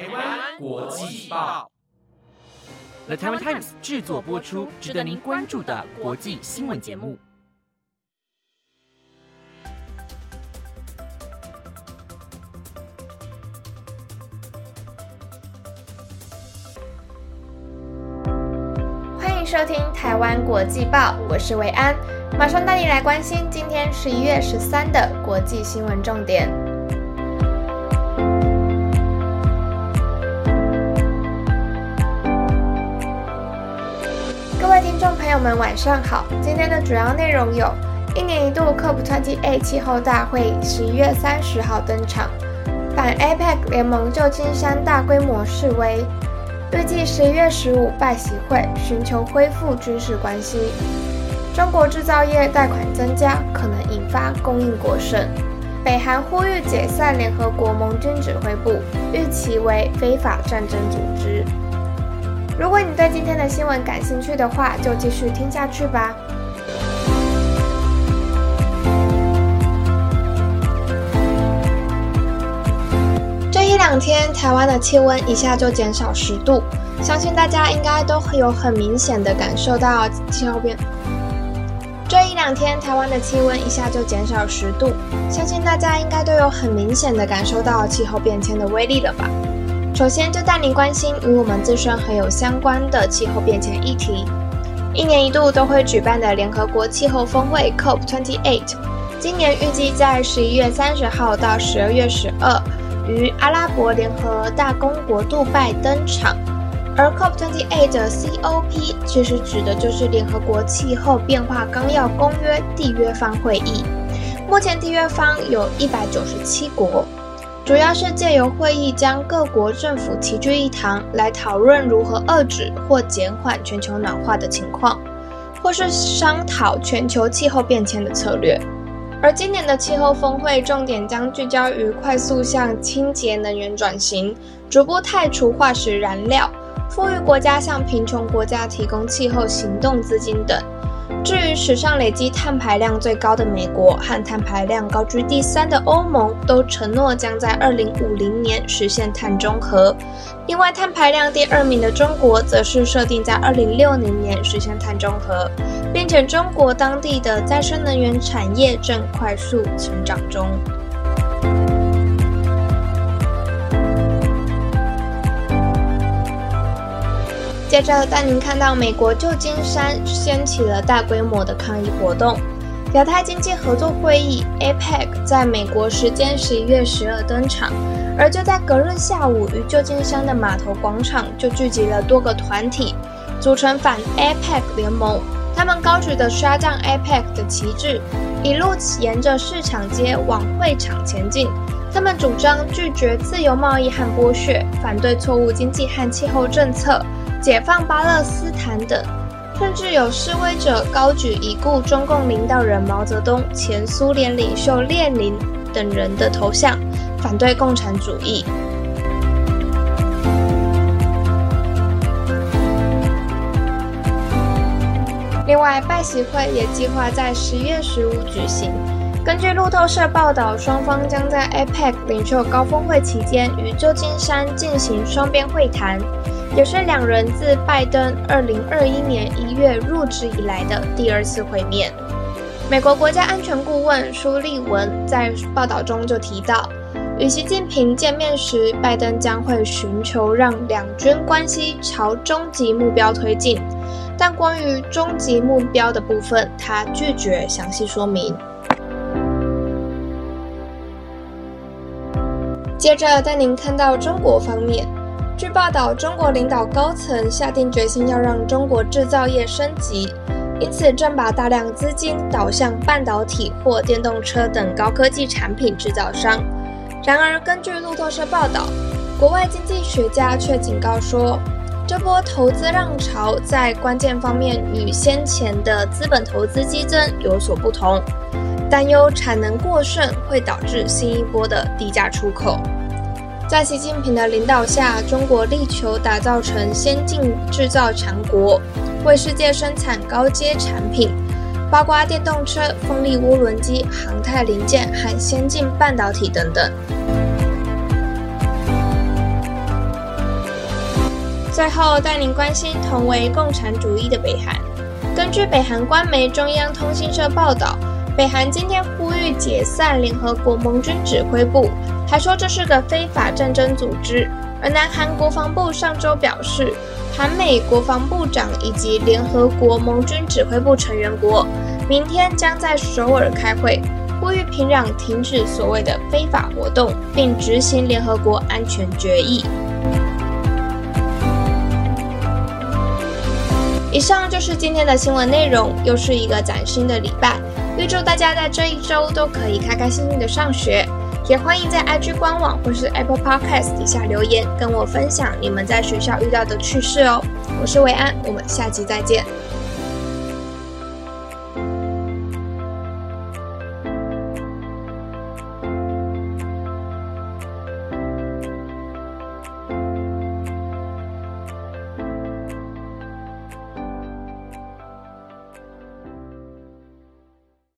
台湾国际报，The Taiwan Times 制作播出，值得您关注的国际新闻节目。欢迎收听台湾国际报，我是维安，马上带你来关心今天十一月十三的国际新闻重点。听众朋友们，晚上好。今天的主要内容有：一年一度 COP28 气候大会十一月三十号登场，反 APEC 联盟旧金山大规模示威。预计十一月十五拜习会，寻求恢复军事关系。中国制造业贷款增加，可能引发供应过剩。北韩呼吁解散联合国盟军指挥部，预其为非法战争组织。如果你对今天的新闻感兴趣的话，就继续听下去吧。这一两天，台湾的气温一下就减少十度，相信大家应该都会有很明显的感受到气候变。这一两天，台湾的气温一下就减少十度，相信大家应该都有很明显的感受到气候变迁的威力了吧？首先就带您关心与我们自身很有相关的气候变迁议题，一年一度都会举办的联合国气候峰会 COP28，今年预计在十一月三十号到十二月十二。于阿拉伯联合大公国杜拜登场，而 COP28 的 COP 其实指的就是联合国气候变化纲要公约缔约方会议。目前缔约方有一百九十七国，主要是借由会议将各国政府齐聚一堂，来讨论如何遏制或减缓全球暖化的情况，或是商讨全球气候变迁的策略。而今年的气候峰会重点将聚焦于快速向清洁能源转型、逐步汰除化石燃料、富裕国家向贫穷国家提供气候行动资金等。至于史上累积碳排量最高的美国和碳排量高居第三的欧盟，都承诺将在二零五零年实现碳中和。另外，碳排量第二名的中国，则是设定在二零六零年实现碳中和，并且中国当地的再生能源产业正快速成长中。接着带您看到，美国旧金山掀起了大规模的抗议活动。亚太经济合作会议 （APEC） 在美国时间十一月十二登场，而就在隔日下午，于旧金山的码头广场就聚集了多个团体，组成反 APEC 联盟。他们高举着刷降 APEC 的旗帜，一路沿着市场街往会场前进。他们主张拒绝自由贸易和剥削，反对错误经济和气候政策。解放巴勒斯坦等，甚至有示威者高举已故中共领导人毛泽东、前苏联领袖列宁等人的头像，反对共产主义。另外，拜习会也计划在十月十五举行。根据路透社报道，双方将在 APEC 领袖高峰会期间与旧金山进行双边会谈。也是两人自拜登二零二一年一月入职以来的第二次会面。美国国家安全顾问舒利文在报道中就提到，与习近平见面时，拜登将会寻求让两军关系朝终极目标推进，但关于终极目标的部分，他拒绝详细说明。接着带您看到中国方面。据报道，中国领导高层下定决心要让中国制造业升级，因此正把大量资金导向半导体或电动车等高科技产品制造商。然而，根据路透社报道，国外经济学家却警告说，这波投资浪潮在关键方面与先前的资本投资激增有所不同，担忧产能过剩会导致新一波的低价出口。在习近平的领导下，中国力求打造成先进制造强国，为世界生产高阶产品，包括电动车、风力涡轮机、航太零件和先进半导体等等。最后带您关心同为共产主义的北韩。根据北韩官媒中央通讯社报道，北韩今天呼吁解散联合国盟军指挥部，还说这是个非法战争组织。而南韩国防部上周表示，韩美国防部长以及联合国盟军指挥部成员国明天将在首尔开会，呼吁平壤停止所谓的非法活动，并执行联合国安全决议。以上就是今天的新闻内容，又是一个崭新的礼拜，预祝大家在这一周都可以开开心心的上学。也欢迎在 IG 官网或是 Apple Podcast 底下留言，跟我分享你们在学校遇到的趣事哦。我是维安，我们下期再见。